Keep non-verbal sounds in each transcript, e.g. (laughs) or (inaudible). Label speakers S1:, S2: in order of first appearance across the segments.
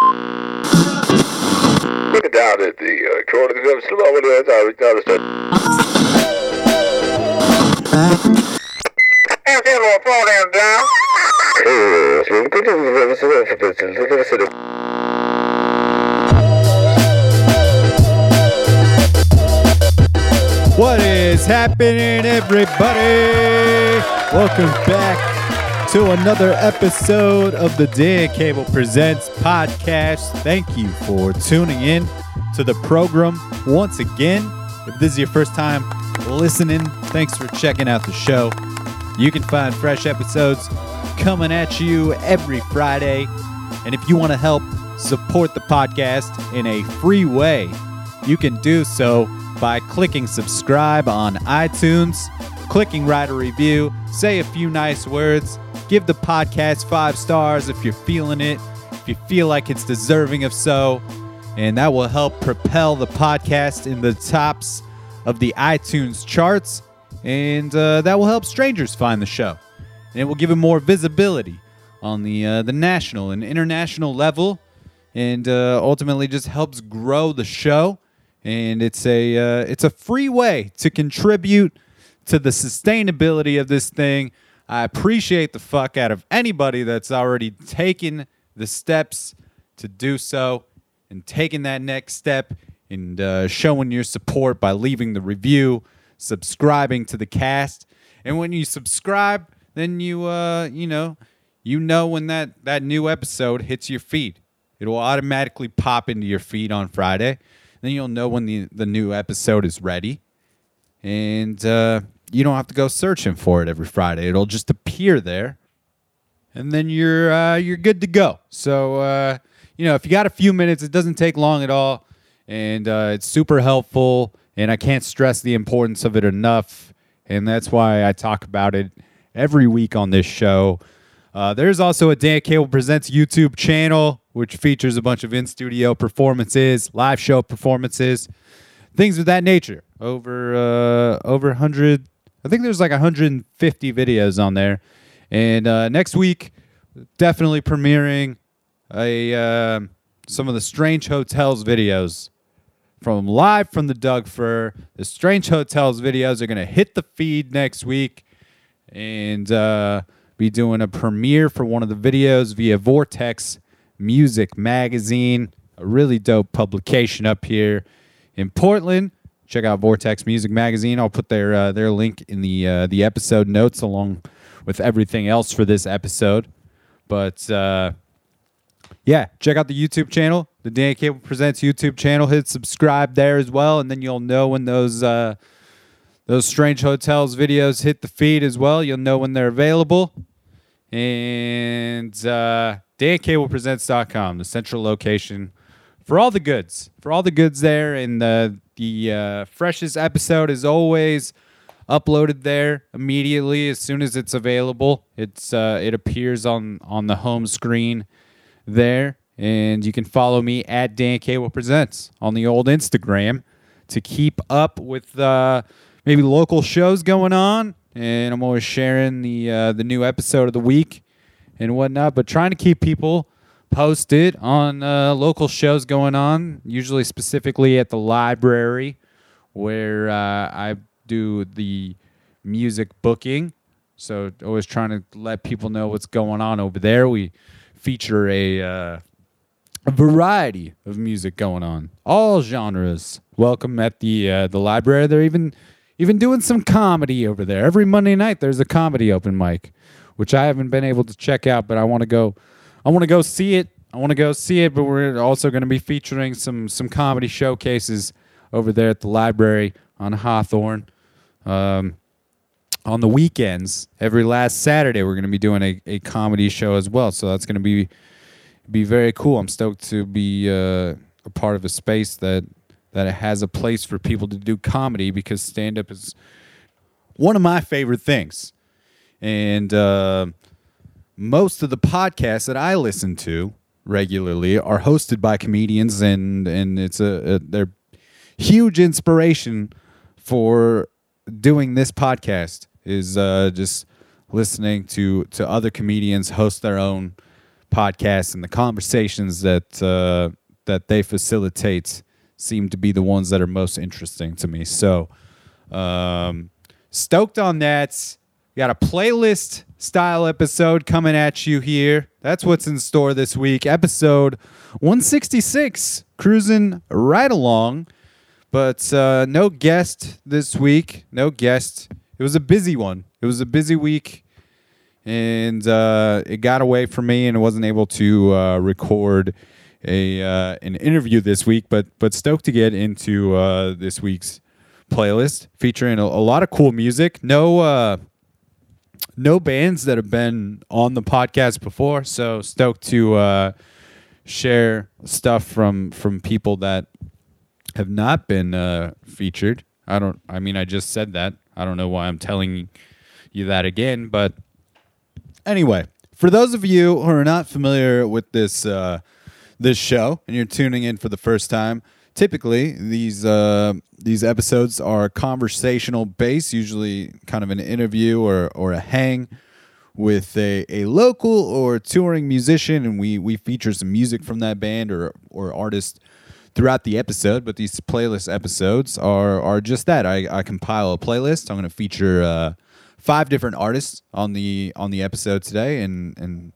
S1: Look it down at the uh, corner of the slow over there. Little phone down, down. So, so,
S2: What is happening, everybody? Welcome back to another episode of the Dan Cable Presents podcast. Thank you for tuning in to the program once again. If this is your first time listening, thanks for checking out the show. You can find fresh episodes coming at you every Friday. And if you want to help support the podcast in a free way, you can do so by clicking subscribe on iTunes, clicking write a review, say a few nice words, give the podcast five stars if you're feeling it, if you feel like it's deserving of so, and that will help propel the podcast in the tops of the iTunes charts, and uh, that will help strangers find the show, and it will give it more visibility on the uh, the national and international level, and uh, ultimately just helps grow the show. And it's a uh, it's a free way to contribute to the sustainability of this thing. I appreciate the fuck out of anybody that's already taken the steps to do so and taking that next step and uh, showing your support by leaving the review, subscribing to the cast, and when you subscribe, then you uh, you know you know when that that new episode hits your feed. It will automatically pop into your feed on Friday. Then you'll know when the, the new episode is ready. And uh, you don't have to go searching for it every Friday. It'll just appear there. And then you're uh, you're good to go. So uh, you know, if you got a few minutes, it doesn't take long at all. And uh, it's super helpful. And I can't stress the importance of it enough. And that's why I talk about it every week on this show. Uh, there's also a Dan Cable Presents YouTube channel, which features a bunch of in studio performances, live show performances, things of that nature. Over uh, over 100, I think there's like 150 videos on there. And uh, next week, definitely premiering a um some of the Strange Hotels videos from live from the Doug Fir. The Strange Hotels videos are going to hit the feed next week and uh, be doing a premiere for one of the videos via Vortex Music Magazine, a really dope publication up here in Portland. Check out Vortex Music Magazine. I'll put their uh, their link in the uh, the episode notes along with everything else for this episode. But uh, yeah, check out the YouTube channel, the Dan Cable Presents YouTube channel. Hit subscribe there as well, and then you'll know when those uh, those Strange Hotels videos hit the feed as well. You'll know when they're available. And uh, DanCablePresents.com, the central location for all the goods, for all the goods there. And the the uh, freshest episode is always uploaded there immediately as soon as it's available. It's uh, it appears on on the home screen there, and you can follow me at Dan Cable Presents on the old Instagram to keep up with uh, maybe local shows going on. And I'm always sharing the uh, the new episode of the week and whatnot, but trying to keep people posted on uh, local shows going on, usually specifically at the library where uh, I do the music booking. So always trying to let people know what's going on over there. We feature a, uh, a variety of music going on, all genres. Welcome at the uh, the library. They're even even doing some comedy over there. Every Monday night there's a comedy open mic, which I haven't been able to check out, but I want to go. I want to go see it. I want to go see it, but we're also going to be featuring some some comedy showcases over there at the library on Hawthorne. Um, on the weekends, every last Saturday, we're going to be doing a, a comedy show as well. So that's going to be be very cool. I'm stoked to be uh, a part of a space that that has a place for people to do comedy because stand up is one of my favorite things. And uh, most of the podcasts that I listen to regularly are hosted by comedians, and and it's a, a they're huge inspiration for doing this podcast. Is uh, just listening to to other comedians host their own podcasts and the conversations that uh, that they facilitate seem to be the ones that are most interesting to me. So, um, stoked on that. Got a playlist style episode coming at you here. That's what's in store this week. Episode 166, cruising right along. But uh, no guest this week. No guest. It was a busy one. It was a busy week, and uh, it got away from me, and I wasn't able to uh, record a uh, an interview this week. But but stoked to get into uh, this week's playlist featuring a, a lot of cool music. No uh, no bands that have been on the podcast before, so stoked to uh, share stuff from from people that have not been uh, featured. I don't. I mean, I just said that. I don't know why I'm telling you that again, but anyway, for those of you who are not familiar with this uh, this show and you're tuning in for the first time, typically these uh, these episodes are conversational based, usually kind of an interview or or a hang with a, a local or touring musician, and we we feature some music from that band or or artist throughout the episode. But these playlist episodes are are just that. I, I compile a playlist. I'm going to feature uh, five different artists on the on the episode today, and and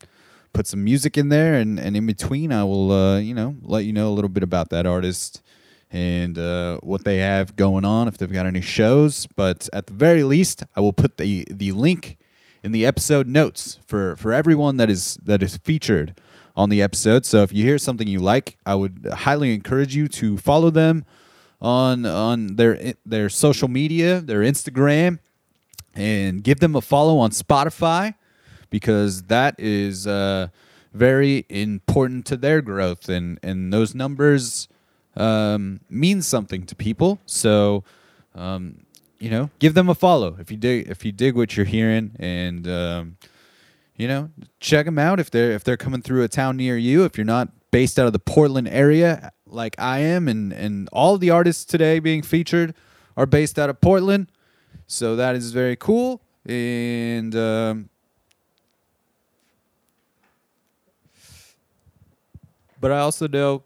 S2: put some music in there, and, and in between, I will uh, you know let you know a little bit about that artist and uh, what they have going on if they've got any shows. But at the very least, I will put the the link in the episode notes for for everyone that is that is featured on the episode. So if you hear something you like, I would highly encourage you to follow them on on their their social media, their Instagram, and give them a follow on Spotify because that is uh, very important to their growth and and those numbers um, mean something to people. So. Um, you know, give them a follow if you dig if you dig what you're hearing, and um, you know, check them out if they're if they're coming through a town near you. If you're not based out of the Portland area like I am, and and all the artists today being featured are based out of Portland, so that is very cool. And um, but I also know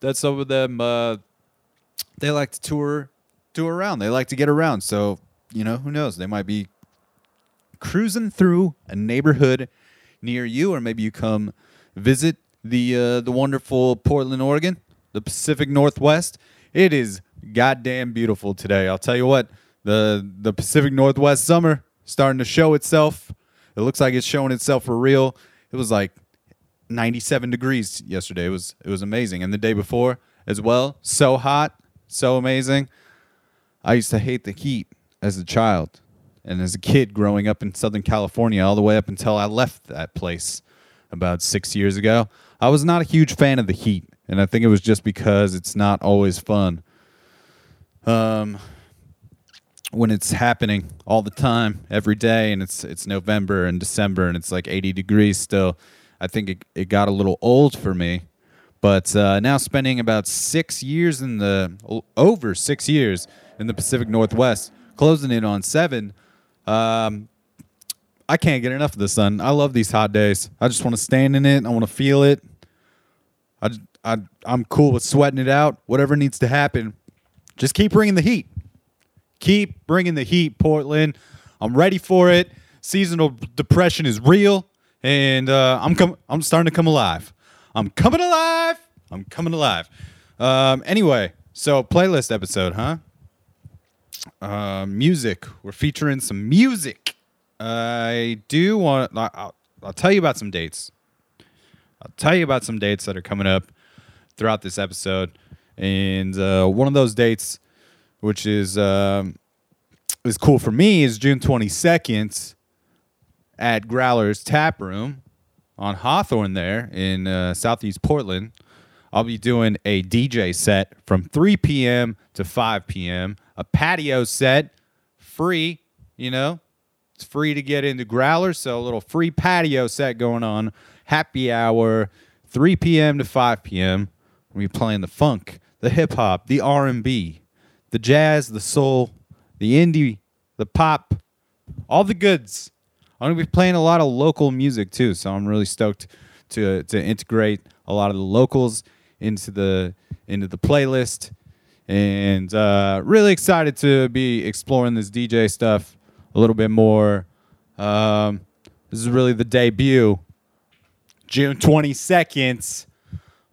S2: that some of them uh, they like to tour tour around. They like to get around. So you know, who knows? They might be cruising through a neighborhood near you, or maybe you come visit the uh, the wonderful Portland, Oregon, the Pacific Northwest. It is goddamn beautiful today. I'll tell you what, the the Pacific Northwest summer starting to show itself. It looks like it's showing itself for real. It was like 97 degrees yesterday. It was it was amazing, and the day before as well. So hot, so amazing. I used to hate the heat as a child and as a kid growing up in Southern California, all the way up until I left that place about six years ago. I was not a huge fan of the heat, and I think it was just because it's not always fun. Um, when it's happening all the time, every day, and it's it's November and December, and it's like 80 degrees still. I think it, it got a little old for me. But uh, now spending about six years in the over six years in the Pacific Northwest, closing in on seven. Um, I can't get enough of the sun. I love these hot days. I just want to stand in it. I want to feel it. I, I, I'm cool with sweating it out. Whatever needs to happen, just keep bringing the heat. Keep bringing the heat, Portland. I'm ready for it. Seasonal depression is real, and uh, I'm com- I'm starting to come alive. I'm coming alive. I'm coming alive. Um, anyway, so playlist episode, huh? Uh, music. We're featuring some music. I do want. I'll, I'll tell you about some dates. I'll tell you about some dates that are coming up throughout this episode, and uh, one of those dates, which is um, is cool for me, is June twenty second at Growlers Tap Room on Hawthorne there in uh, Southeast Portland. I'll be doing a DJ set from 3 p.m. to 5 p.m. A patio set, free, you know, it's free to get into Growler, so a little free patio set going on. Happy hour, 3 p.m. to 5 p.m. We'll be playing the funk, the hip hop, the R&B, the jazz, the soul, the indie, the pop, all the goods. I'm gonna be playing a lot of local music too, so I'm really stoked to to integrate a lot of the locals into the into the playlist, and uh, really excited to be exploring this DJ stuff a little bit more. Um, this is really the debut. June twenty second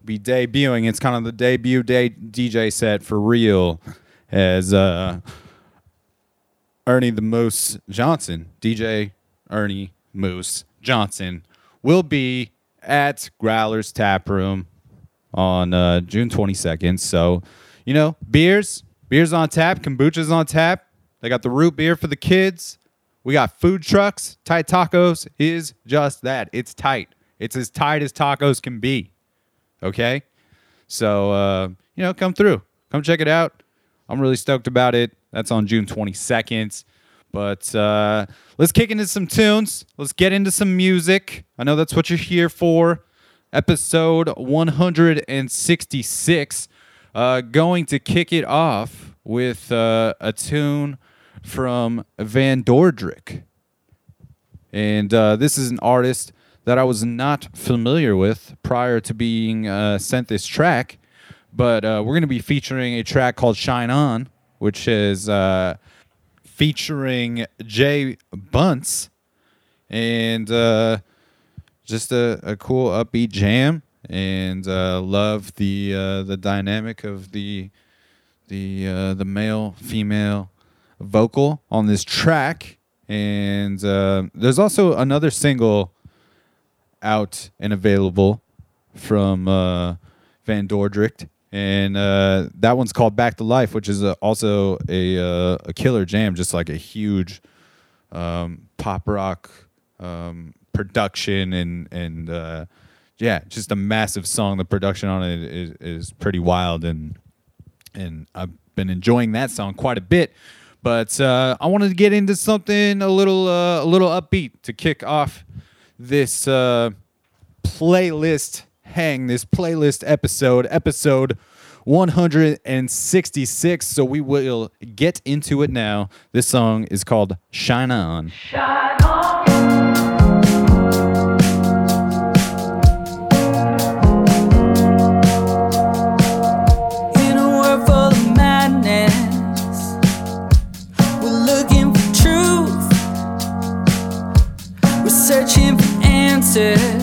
S2: be debuting. It's kind of the debut day DJ set for real, as uh, Ernie the Moose Johnson, DJ Ernie Moose Johnson, will be at Growler's Tap Room on uh, June 22nd. So, you know, beers, beers on tap, kombucha's on tap. They got the root beer for the kids. We got food trucks. Tight Tacos is just that. It's tight. It's as tight as tacos can be. Okay? So, uh, you know, come through. Come check it out. I'm really stoked about it. That's on June 22nd. But uh, let's kick into some tunes. Let's get into some music. I know that's what you're here for. Episode 166. Uh, going to kick it off with uh, a tune from Van Dordrecht. And uh, this is an artist that I was not familiar with prior to being uh, sent this track. But uh, we're going to be featuring a track called Shine On, which is featuring Jay Bunce. And uh, just a, a cool upbeat jam. And uh, love the uh, the dynamic of the the the male female vocal on this track. And there's also another single out and available from uh, Van Dordrecht, and uh, that one's called Back to Life, which is a, also a uh, a killer jam, just like a huge um, pop rock um, production and and uh, yeah, just a massive song. The production on it is, is pretty wild, and and I've been enjoying that song quite a bit. But uh, I wanted to get into something a little uh, a little upbeat to kick off this uh, playlist hang, this playlist episode, episode 166. So we will get into it now. This song is called Shine On. Shine on.
S3: In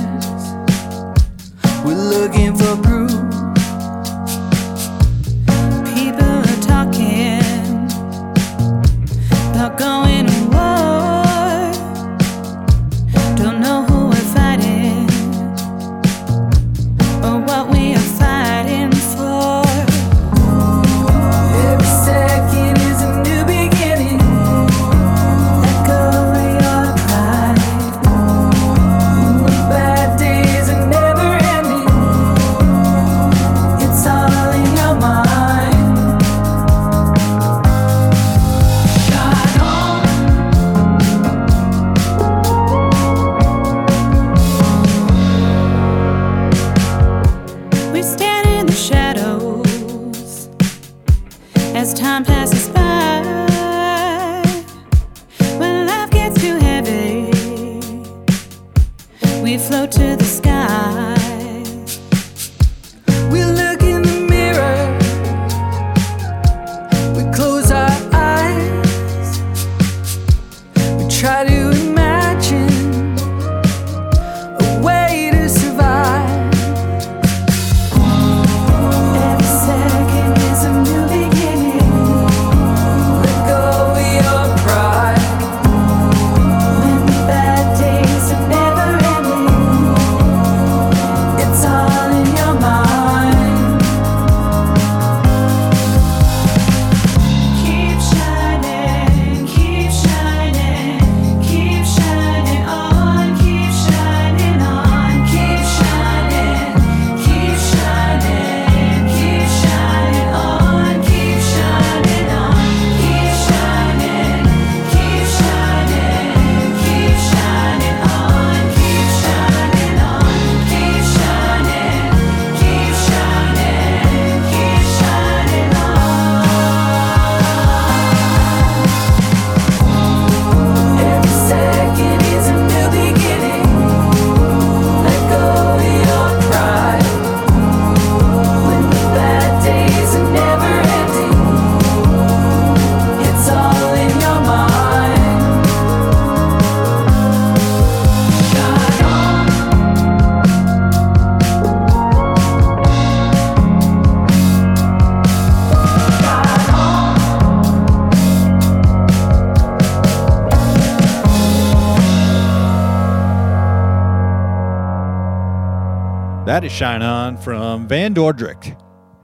S2: That is Shine On from Van Dordrecht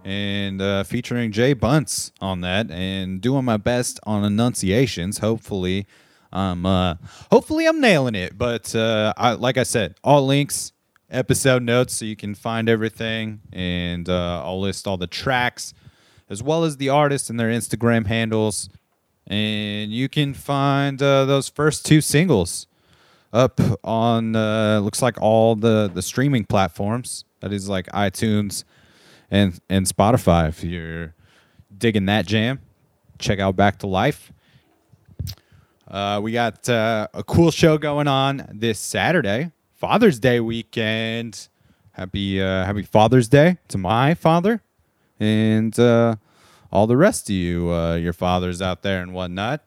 S2: and uh, featuring Jay Bunce on that and doing my best on enunciations. Hopefully, I'm uh, hopefully I'm nailing it. But uh, I, like I said, all links, episode notes, so you can find everything, and uh, I'll list all the tracks as well as the artists and their Instagram handles, and you can find uh, those first two singles up on uh, looks like all the the streaming platforms. That is like iTunes and and Spotify. If you're digging that jam, check out Back to Life. Uh, we got uh, a cool show going on this Saturday, Father's Day weekend. Happy uh, Happy Father's Day to my father and uh, all the rest of you, uh, your fathers out there and whatnot.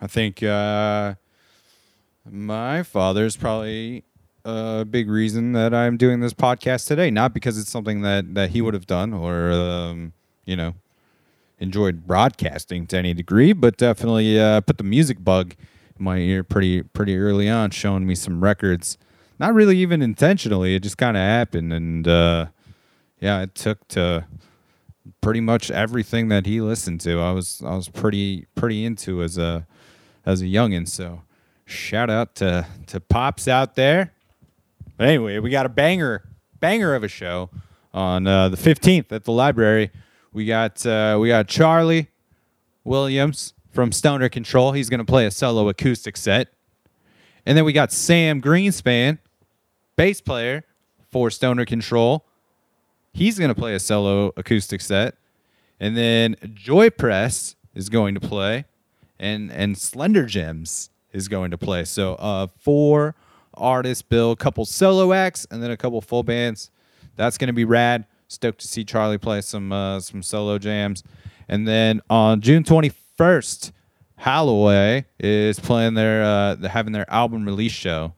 S2: I think uh, my father's probably a big reason that I'm doing this podcast today. Not because it's something that, that he would have done or, um, you know, enjoyed broadcasting to any degree, but definitely uh, put the music bug in my ear pretty pretty early on, showing me some records. Not really even intentionally, it just kind of happened, and uh, yeah, it took to pretty much everything that he listened to. I was I was pretty pretty into as a as a youngin. So shout out to to pops out there. But anyway, we got a banger banger of a show on uh, the fifteenth at the library. We got uh, we got Charlie Williams from Stoner Control. He's gonna play a solo acoustic set, and then we got Sam Greenspan, bass player for Stoner Control. He's going to play a solo acoustic set. And then Joy Press is going to play and and Slender Gems is going to play. So uh four artists bill, a couple solo acts and then a couple full bands. That's going to be rad. Stoked to see Charlie play some uh, some solo jams. And then on June 21st, Holloway is playing their uh having their album release show.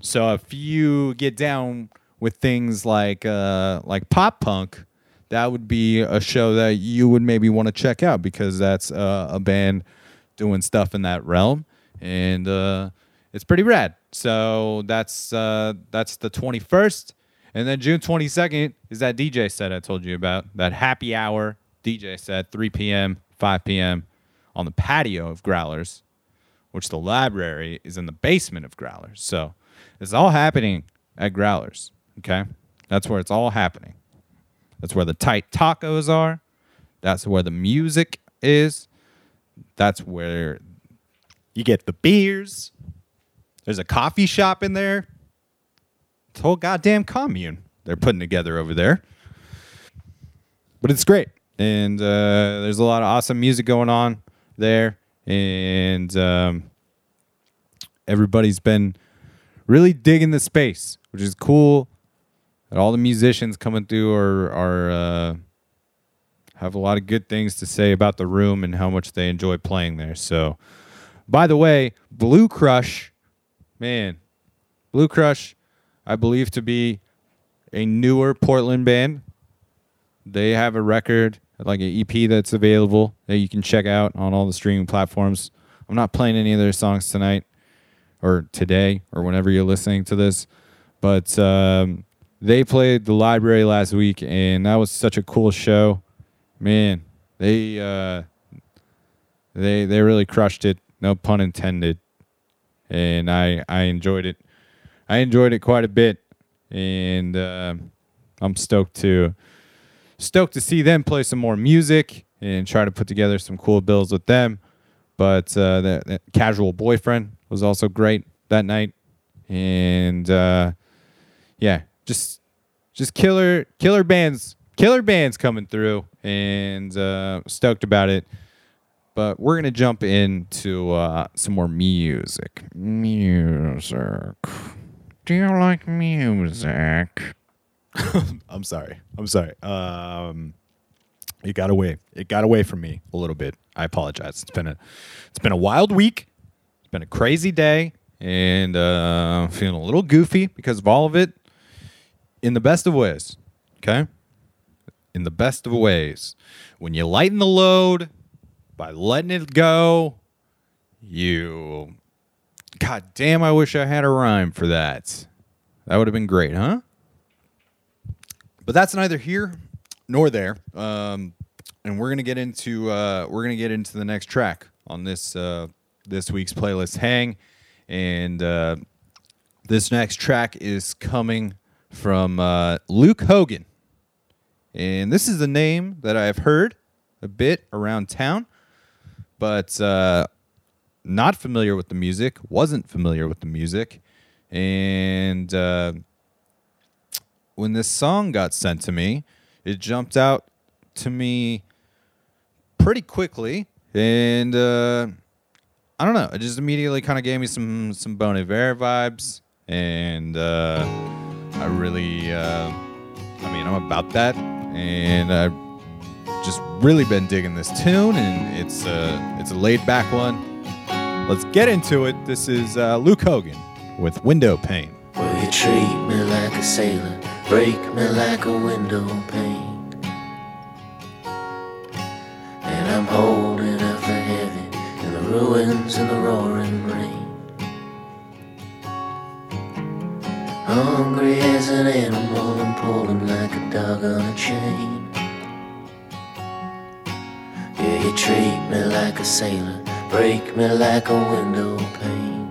S2: So if you get down with things like uh, like pop punk, that would be a show that you would maybe want to check out because that's uh, a band doing stuff in that realm, and uh, it's pretty rad. So that's uh, that's the twenty first, and then June twenty second is that DJ set I told you about that happy hour DJ set, three p.m., five p.m. on the patio of Growlers, which the library is in the basement of Growlers. So it's all happening at Growlers. Okay. That's where it's all happening. That's where the tight tacos are. That's where the music is. That's where you get the beers. There's a coffee shop in there. It's a whole goddamn commune they're putting together over there. But it's great. And uh, there's a lot of awesome music going on there. And um, everybody's been really digging the space, which is cool that all the musicians coming through are are uh, have a lot of good things to say about the room and how much they enjoy playing there. So, by the way, Blue Crush, man, Blue Crush, I believe to be a newer Portland band. They have a record, like an EP that's available that you can check out on all the streaming platforms. I'm not playing any of their songs tonight or today or whenever you're listening to this, but um, they played the library last week, and that was such a cool show. Man, they uh, they they really crushed it. No pun intended. And I I enjoyed it. I enjoyed it quite a bit, and uh, I'm stoked to stoked to see them play some more music and try to put together some cool bills with them. But uh, the, the casual boyfriend was also great that night, and uh, yeah, just just killer killer bands killer bands coming through and uh, stoked about it. But we're gonna jump into uh, some more music. Music. Do you like music? (laughs) I'm sorry. I'm sorry. Um it got away. It got away from me a little bit. I apologize. It's been a it's been a wild week. It's been a crazy day. And uh, I'm feeling a little goofy because of all of it. In the best of ways. Okay? In the best of ways. When you lighten the load by letting it go, you. God damn, I wish I had a rhyme for that. That would have been great, huh? But that's neither here nor there. Um, and we're gonna get into uh, we're gonna get into the next track on this uh, this week's playlist, Hang, and uh, this next track is coming from uh, Luke Hogan, and this is a name that I've heard a bit around town, but uh, not familiar with the music. Wasn't familiar with the music, and uh, when this song got sent to me, it jumped out to me pretty quickly, and uh, I don't know. It just immediately kind of gave me some some Bon Iver vibes, and uh, I really, uh, I mean, I'm about that, and I've just really been digging this tune, and it's a it's a laid back one. Let's get into it. This is uh, Luke Hogan with Window Pane.
S4: Will you treat me like a sailor, break me like a window pane? And I'm holding out the heavy in the ruins and the roaring rain. Hungry as an animal and pulling like a dog on a chain. Yeah, you treat me like a sailor, break me like a window pane.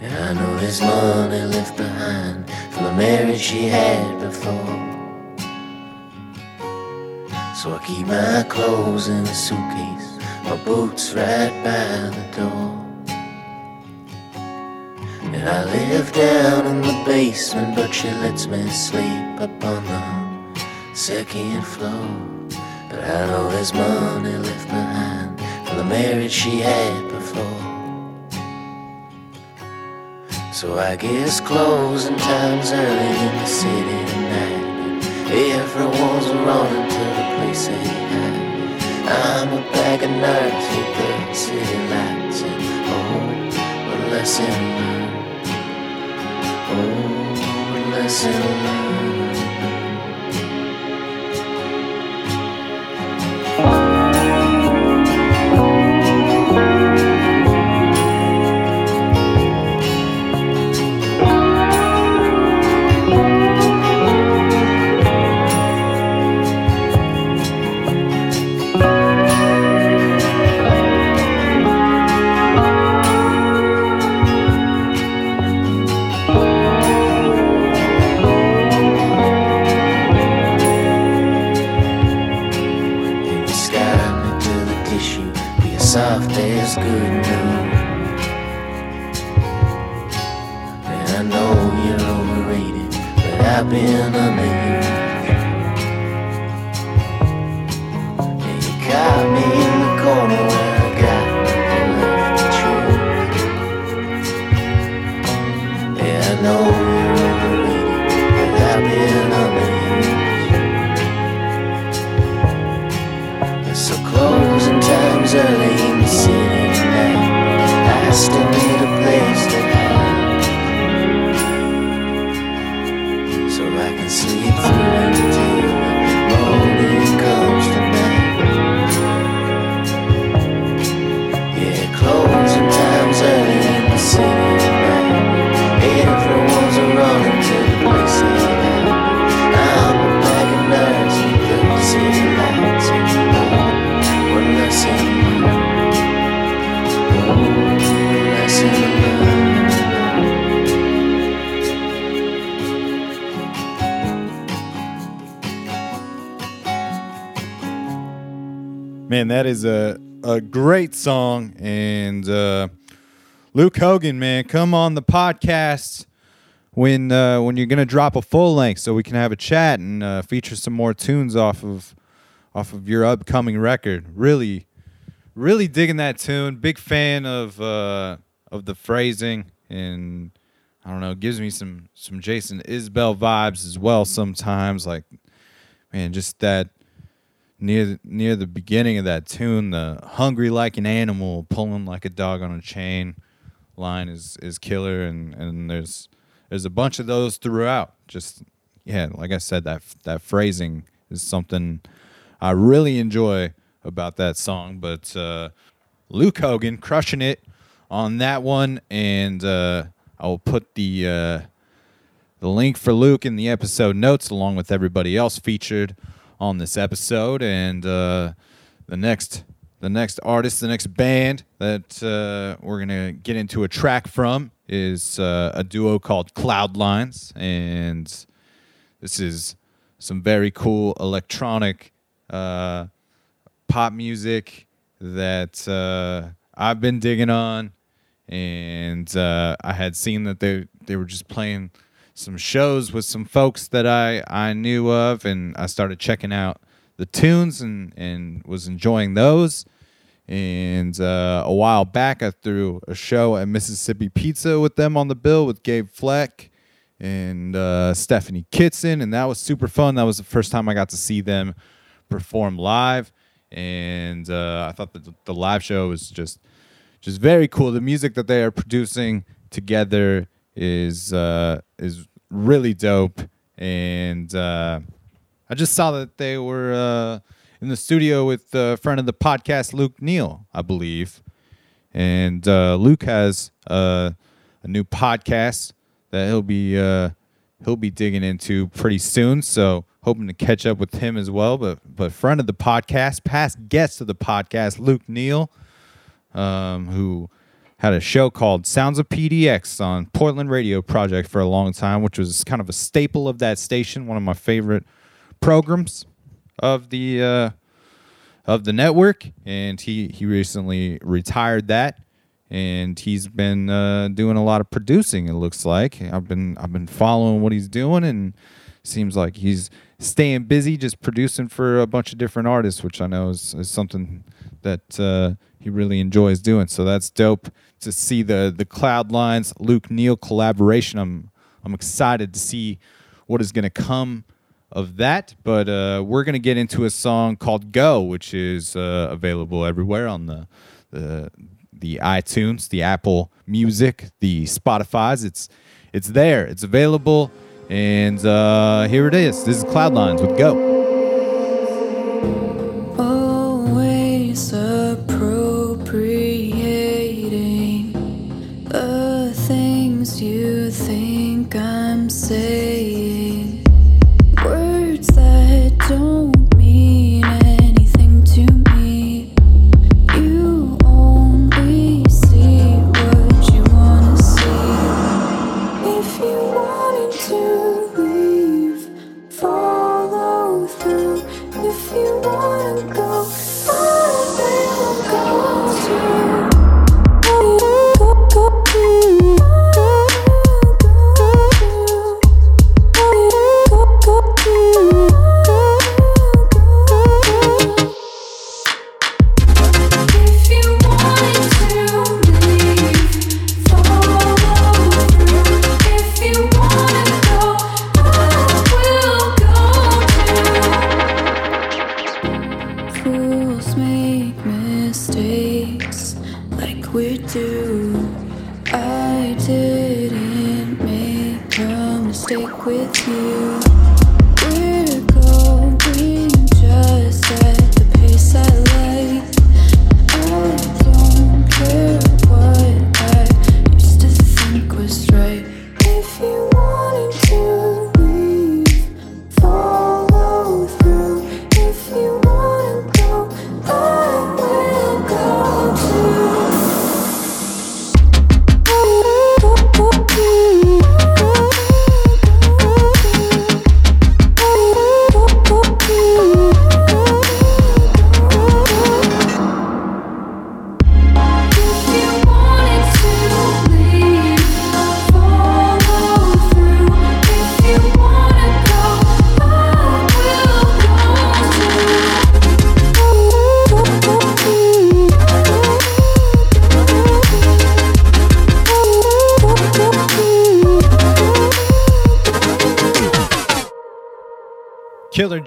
S4: And I know there's money left behind from the marriage she had before. So I keep my clothes in a suitcase, my boots right by the door. I live down in the basement, but she lets me sleep up on the second floor. But I know there's money left behind from the marriage she had before. So I guess closing time's early in the city tonight. Everyone's running to the place they hide. I'm a bag of nerves with the city lights and oh, a lesson learned. Oh, a
S2: Man, that is a a great song, and uh, Luke Hogan, man, come on the podcast when uh, when you're gonna drop a full length, so we can have a chat and uh, feature some more tunes off of off of your upcoming record. Really, really digging that tune. Big fan of uh, of the phrasing, and I don't know, gives me some some Jason Isbell vibes as well. Sometimes, like man, just that near near the beginning of that tune, the hungry like an animal, pulling like a dog on a chain line is is killer, and and there's there's a bunch of those throughout. Just yeah, like I said, that that phrasing is something I really enjoy about that song. But uh, Luke Hogan crushing it on that one, and uh, I will put the uh, the link for Luke in the episode notes, along with everybody else featured on this episode, and uh, the next the next artist, the next band that uh, we're gonna get into a track from is uh, a duo called Cloud Lines, and this is some very cool electronic uh, pop music that uh, I've been digging on, and uh, I had seen that they they were just playing some shows with some folks that I I knew of, and I started checking out the tunes and and was enjoying those. And uh, a while back, I threw a show at Mississippi Pizza with them on the bill with Gabe Fleck and uh, Stephanie Kitson, and that was super fun. That was the first time I got to see them perform live, and uh, I thought that the- live show was just just very cool. The music that they are producing together is uh, is really dope, and uh, I just saw that they were uh, in the studio with a friend of the podcast, Luke Neal, I believe, and uh, Luke has uh, a new podcast that he'll be uh, he'll be digging into pretty soon. So hoping to catch up with him as well. But but friend of the podcast, past guest of the podcast, Luke Neal, um, who had a show called Sounds of PDX on Portland Radio Project for a long time, which was kind of a staple of that station, one of my favorite programs of the uh, of the network. And he he recently retired that, and he's been uh, doing a lot of producing. It looks like I've been I've been following what he's doing, and seems like he's staying busy, just producing for a bunch of different artists, which I know is, is something that uh, he really enjoys doing. So that's dope to see the the Cloud Lines Luke Neal collaboration. I'm I'm excited to see what is going to come of that. But uh, we're going to get into a song called "Go," which is uh, available everywhere on the the the iTunes, the Apple Music, the Spotify's. It's it's there. It's available. And uh, here it is. This is Cloudlines with Go.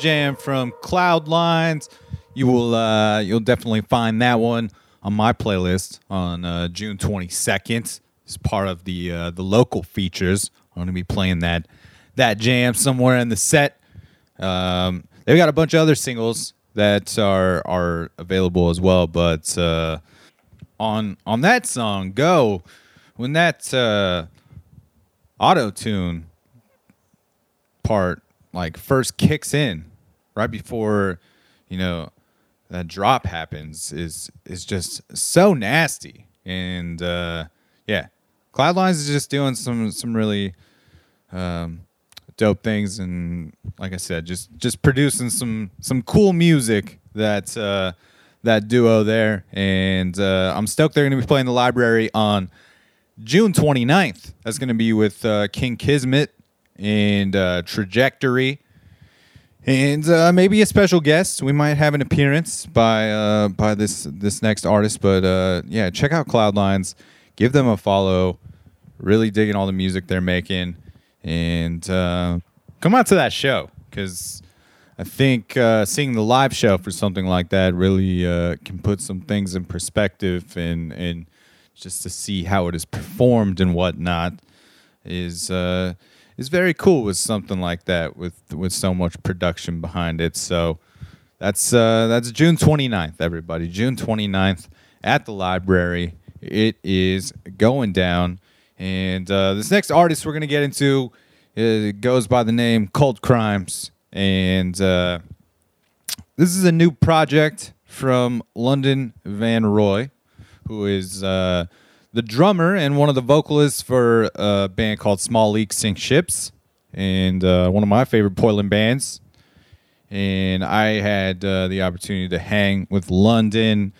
S2: Jam from Cloudlines. You will uh, you'll definitely find that one on my playlist on uh, June 22nd. It's part of the uh, the local features. I'm going to be playing that that jam somewhere in the set. Um, they've got a bunch of other singles that are are available as well, but uh, on on that song, "Go," when that uh, auto tune part like first kicks in right before you know that drop happens is is just so nasty and uh yeah cloudlines is just doing some some really um dope things and like i said just just producing some some cool music that uh that duo there and uh i'm stoked they're gonna be playing the library on June 29th. That's to be with uh, King Kismet and uh, Trajectory. And uh, maybe a special guest. We might have an appearance by uh, by this this next artist. But uh, yeah, check out Cloudlines. Give them a follow. Really digging all the music they're making. And uh, come out to that show because I think uh, seeing the live show for something like that really uh, can put some things in perspective and and just to see how it is performed and whatnot is uh, is very cool with something like that with with so much production behind it. So that's uh, that's June 29th, everybody. June 29th at the library. It is going down. And uh, this next artist we're gonna get into uh, goes by the name Cult Crimes, and uh, this is a new project from London Van Roy, who is uh, the drummer and one of the vocalists for a band called Small Leaks Sink Ships, and uh, one of my favorite Portland bands. And I had uh, the opportunity to hang with London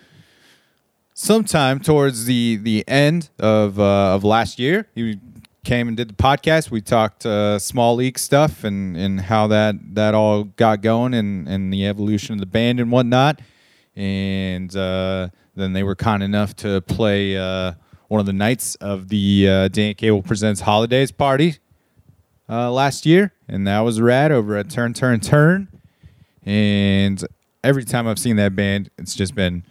S2: sometime towards the the end of uh, of last year. He came and did the podcast. We talked uh, Small Leaks stuff and and how that that all got going and and the evolution of the band and whatnot. And uh, then they were kind enough to play uh, one of the nights of the uh, Dan Cable Presents Holidays party uh, last year, and that was rad over at Turn Turn Turn. And every time I've seen that band, it's just been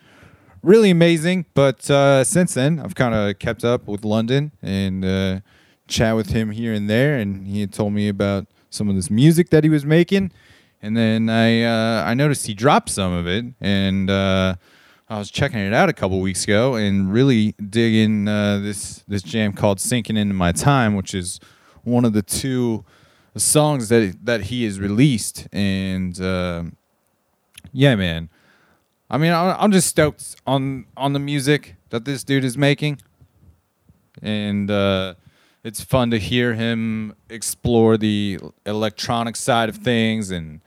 S2: really amazing. But uh, since then, I've kind of kept up with London and uh, chat with him here and there, and he had told me about some of this music that he was making. And then I uh, I noticed he dropped some of it, and uh, I was checking it out a couple weeks ago and really digging uh, this this jam called "Sinking Into My Time," which is one of the two songs that that he has released. And uh, yeah, man, I mean, I'm just stoked on on the music that this dude is making, and uh, it's fun to hear him explore the electronic side of things and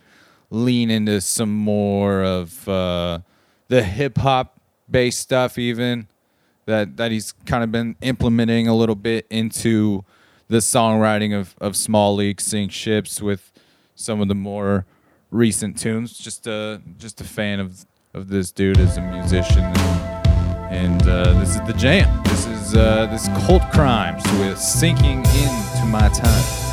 S2: lean into some more of uh, the hip hop based stuff, even that that he's kind of been implementing a little bit into the songwriting of of Small Leaks Sink Ships with some of the more recent tunes. Just a just a fan of of this dude as a musician, and, and uh, this is the jam. This is uh, this Cult Crimes with "Sinking Into My Time."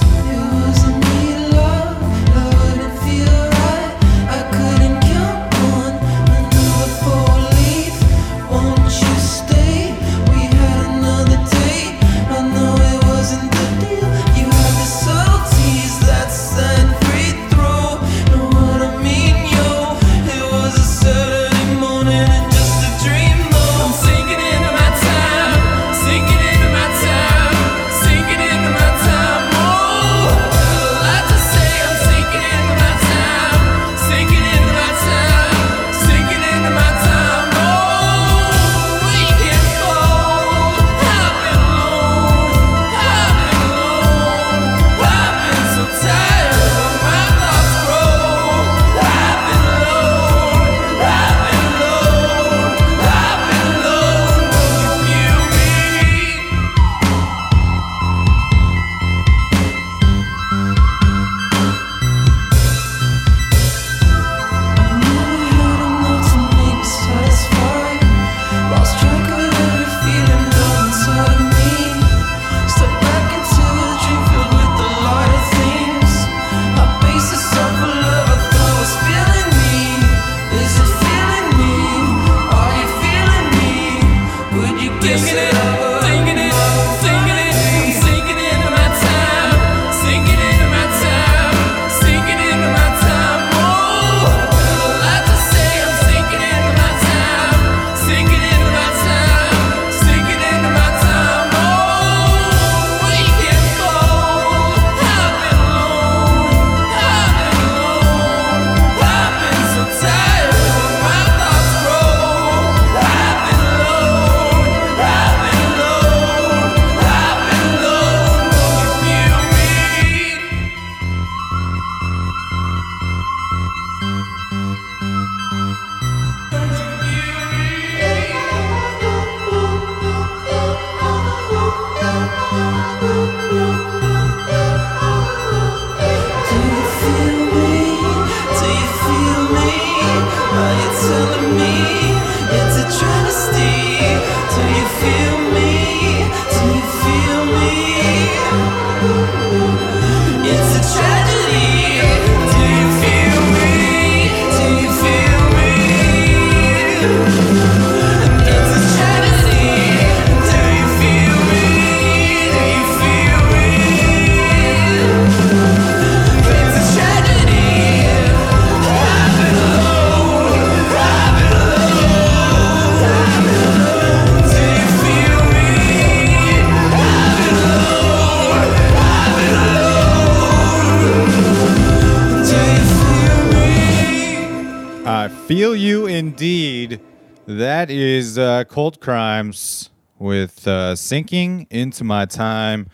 S2: Indeed. That is uh, Cult Crimes with uh, sinking into my time,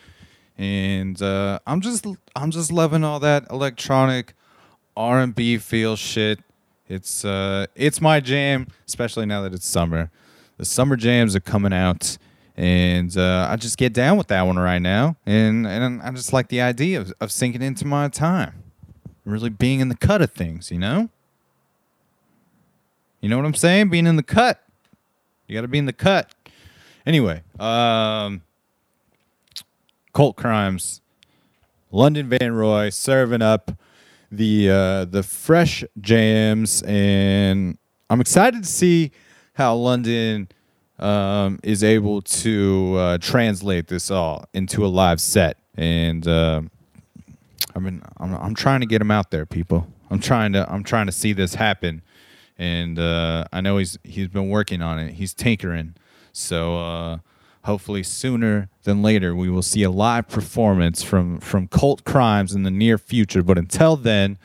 S2: and uh, I'm just I'm just loving all that electronic R and B feel shit. It's uh, it's my jam, especially now that it's summer. The summer jams are coming out, and uh, I just get down with that one right now, and and I just like the idea of, of sinking into my time, really being in the cut of things, you know. You know what I'm saying? Being in the cut. You got to be in the cut. Anyway, um, Cult Crimes, London Van Roy serving up the uh, the fresh jams, and I'm excited to see how London um, is able to uh, translate this all into a live set. And uh, I mean, I'm, I'm trying to get him out there, people. I'm trying to I'm trying to see this happen, and uh, I know he's he's been working on it. He's tinkering, so uh, hopefully sooner than later we will see a live performance from from Cult Crimes in the near future. But until then,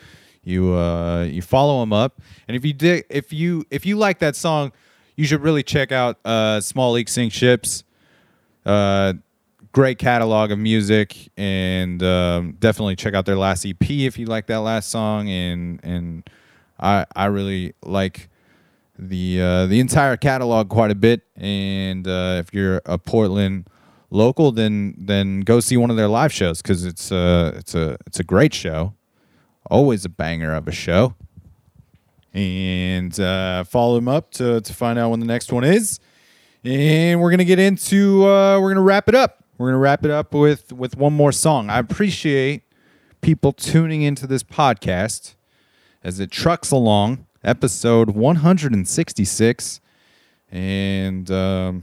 S2: you uh, you follow him up, and if you did if you if you like that song, you should really check out uh, Small Leaks Sink Ships. Uh, great catalog of music, and um, definitely check out their last EP if you like that last song. And and I I really like the uh, the entire catalog quite a bit. And uh, if you're a Portland local, then then go see one of their live shows because it's uh it's a it's a great show, always a banger of a show. And uh, follow them up to to find out when the next one is. And we're gonna get into uh, we're gonna wrap it up. We're gonna wrap it up with with one more song. I appreciate people tuning into this podcast as it trucks along, episode 166. And um,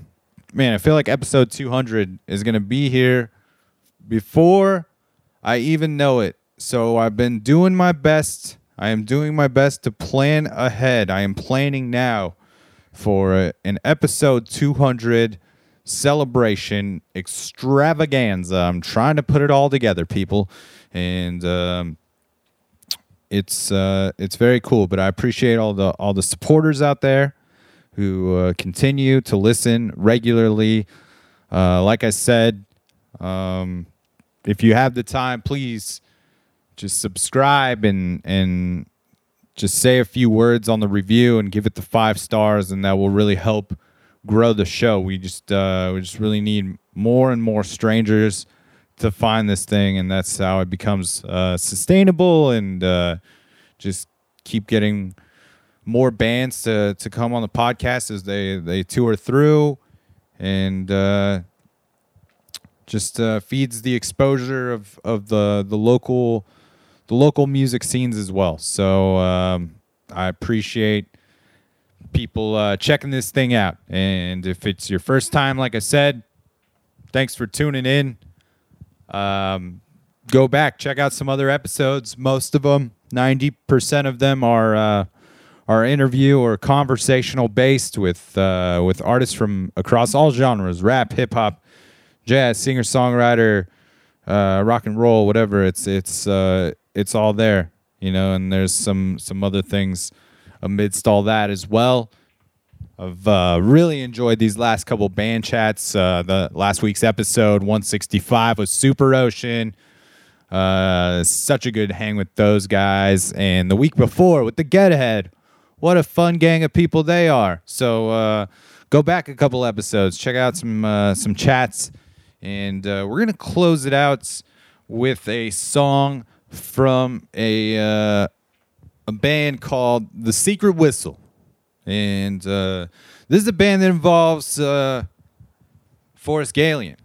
S2: man, I feel like episode 200 is going to be here before I even know it. So I've been doing my best. I am doing my best to plan ahead. I am planning now for a, an episode 200 celebration extravaganza. I'm trying to put it all together, people. And um, it's uh, it's very cool. But I appreciate all the all the supporters out there who uh, continue to listen regularly. Uh, like I said, um, if you have the time, please just subscribe and and just say a few words on the review and give it the five stars, and that will really help grow the show. We just uh, we just really need more and more strangers to find this thing, and that's how it becomes uh, sustainable and uh, just keep getting more bands to, to come on the podcast as they, they tour through and uh, just uh, feeds the exposure of, of the, the local the local music scenes as well. So um, I appreciate people uh, checking this thing out. And if it's your first time, like I said, thanks for tuning in. Um, go back, check out some other episodes. Most of them, ninety percent of them, are uh, are interview or conversational based with uh, with artists from across all genres: rap, hip hop, jazz, singer songwriter, uh, rock and roll, whatever. It's it's uh, it's all there, you know. And there's some some other things amidst all that as well. I've uh, really enjoyed these last couple band chats. Uh, the last week's episode 165 was Super Ocean. Uh, such a good hang with those guys. And the week before with the Get Ahead, what a fun gang of people they are. So uh, go back a couple episodes, check out some uh, some chats, and uh, we're gonna close it out with a song from a a band called The Secret Whistle. And uh, this is a band that involves uh, Forrest Galian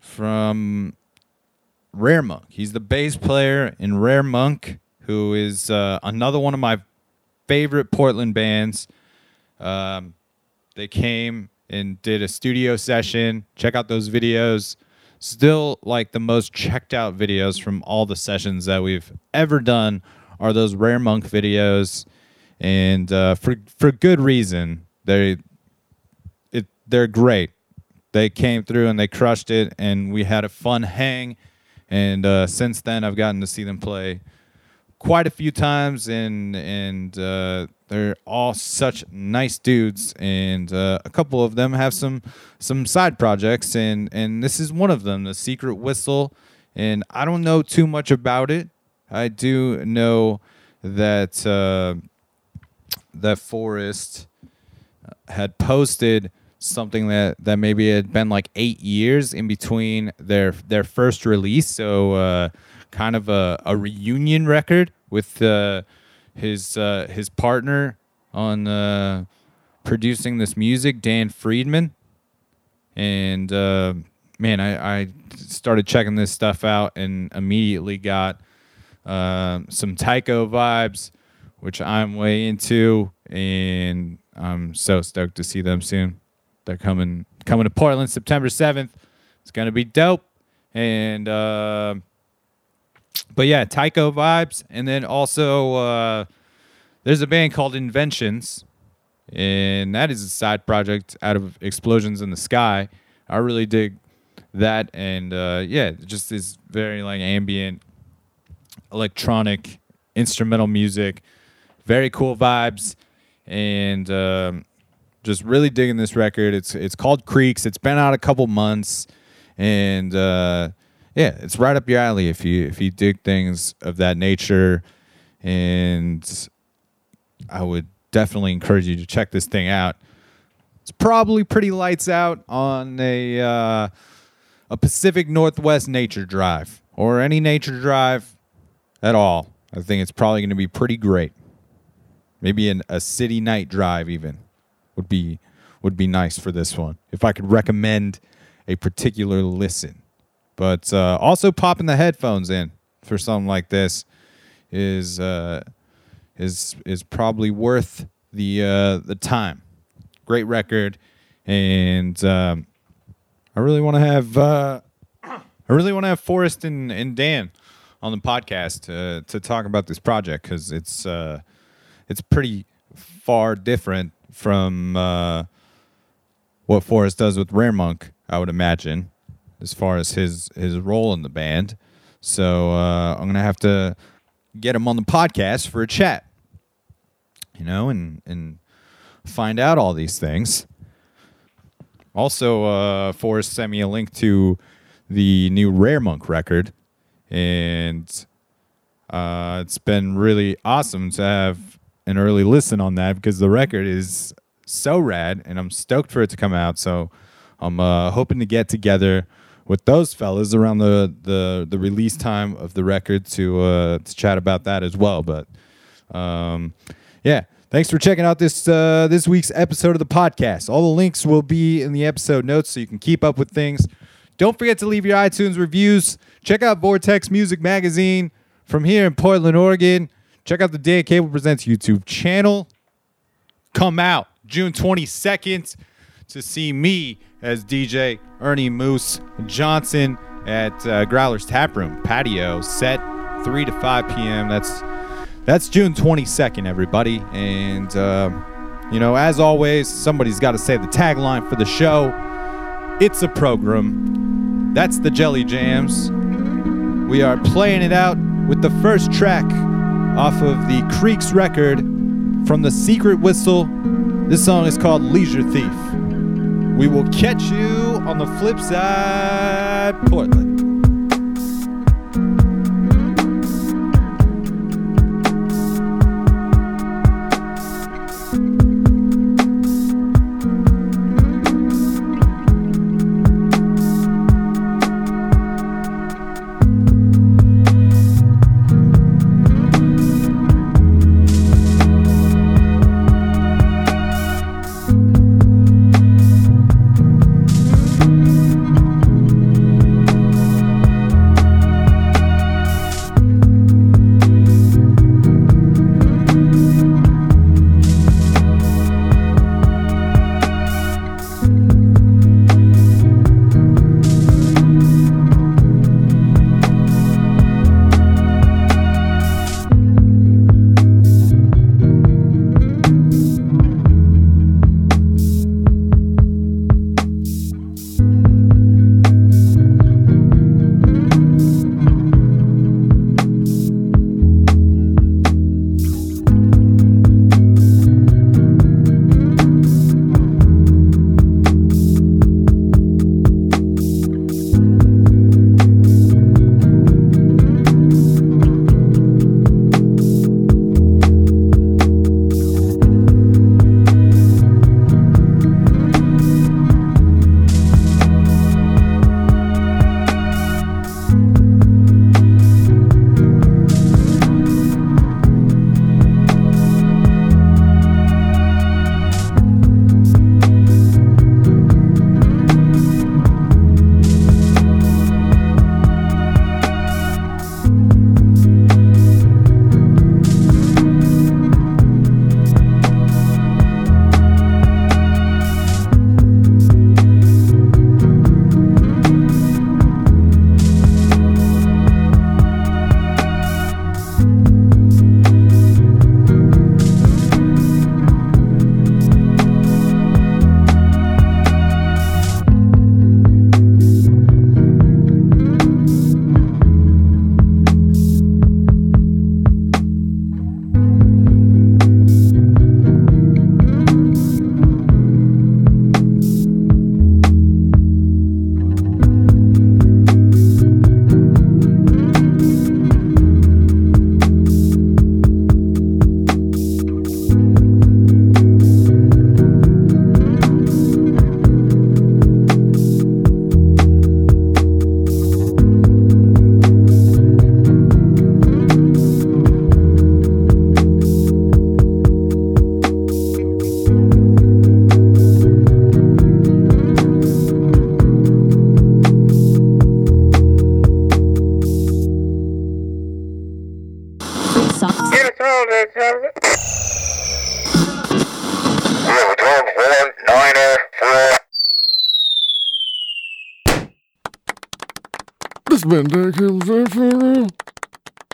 S2: from Rare Monk. He's the bass player in Rare Monk, who is uh, another one of my favorite Portland bands. Um, they came and did a studio session. Check out those videos. Still, like the most checked out videos from all the sessions that we've ever done are those Rare Monk videos and uh, for for good reason. They it they're great. They came through and they crushed it, and we had a fun hang. And uh, since then, I've gotten to see them play quite a few times, and and uh, they're all such nice dudes, and uh, a couple of them have some some side projects, and and this is one of them, the Secret Whistle. And I don't know too much about it. I do know that uh, that Forrest had posted something that that maybe had been like eight years in between their their first release, so uh, kind of a, a reunion record with uh, his uh, his partner on uh, producing this music, Dan Friedman, and uh, man, I, I started checking this stuff out and immediately got uh, some Tycho vibes, which I'm way into, and I'm so stoked to see them soon. They're coming coming to Portland September 7th. It's gonna be dope, and uh, but yeah, Tycho vibes, and then also uh, there's a band called Inventions, and that is a side project out of Explosions in the Sky. I really dig that, and uh, yeah, just this very like ambient, electronic, instrumental music, very cool vibes, and um, just really digging this record. It's it's called Creeks. It's been out a couple months, and uh, yeah, it's right up your alley if you if you dig things of that nature, and I would definitely encourage you to check this thing out. It's probably pretty lights out on a uh, a Pacific Northwest nature drive or any nature drive at all. I think it's probably going to be pretty great. Maybe an, a city night drive even would be would be nice for this one. If I could recommend a particular listen, but uh, also popping the headphones in for something like this is uh, is is probably worth the uh, the time. Great record, and um, I really want to have uh, I really want to have Forrest and, and Dan on the podcast to to talk about this project because it's uh, it's pretty far different from uh, what Forrest does with Rare Monk, I would imagine, as far as his his role in the band. So uh, I'm gonna have to get him on the podcast for a chat, you know, and and find out all these things. Also, uh, Forrest sent me a link to the new Rare Monk record, and uh, it's been really awesome to have an early listen on that because the record is so rad, and I'm stoked for it to come out. So I'm uh, hoping to get together with those fellas around the, the, the release time of the record to uh, to chat about that as well. But um, yeah, thanks for checking out this uh, this week's episode of the podcast. All the links will be in the episode notes, so you can keep up with things. Don't forget to leave your iTunes reviews. Check out Vortex Music Magazine from here in Portland, Oregon. Check out the Dan Cable Presents YouTube channel. Come out June 22nd to see me as DJ Ernie Moose Johnson at uh, Growler's Tap Room patio set 3 to 5 p.m. That's that's June 22nd, everybody. And uh, you know, as always, somebody's got to say the tagline for the show. It's a program. That's the Jelly Jams. We are playing it out with the first track off of the Creeks record from the Secret Whistle. This song is called Leisure Thief. We will catch you on the flip side, Portland.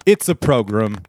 S2: It's a program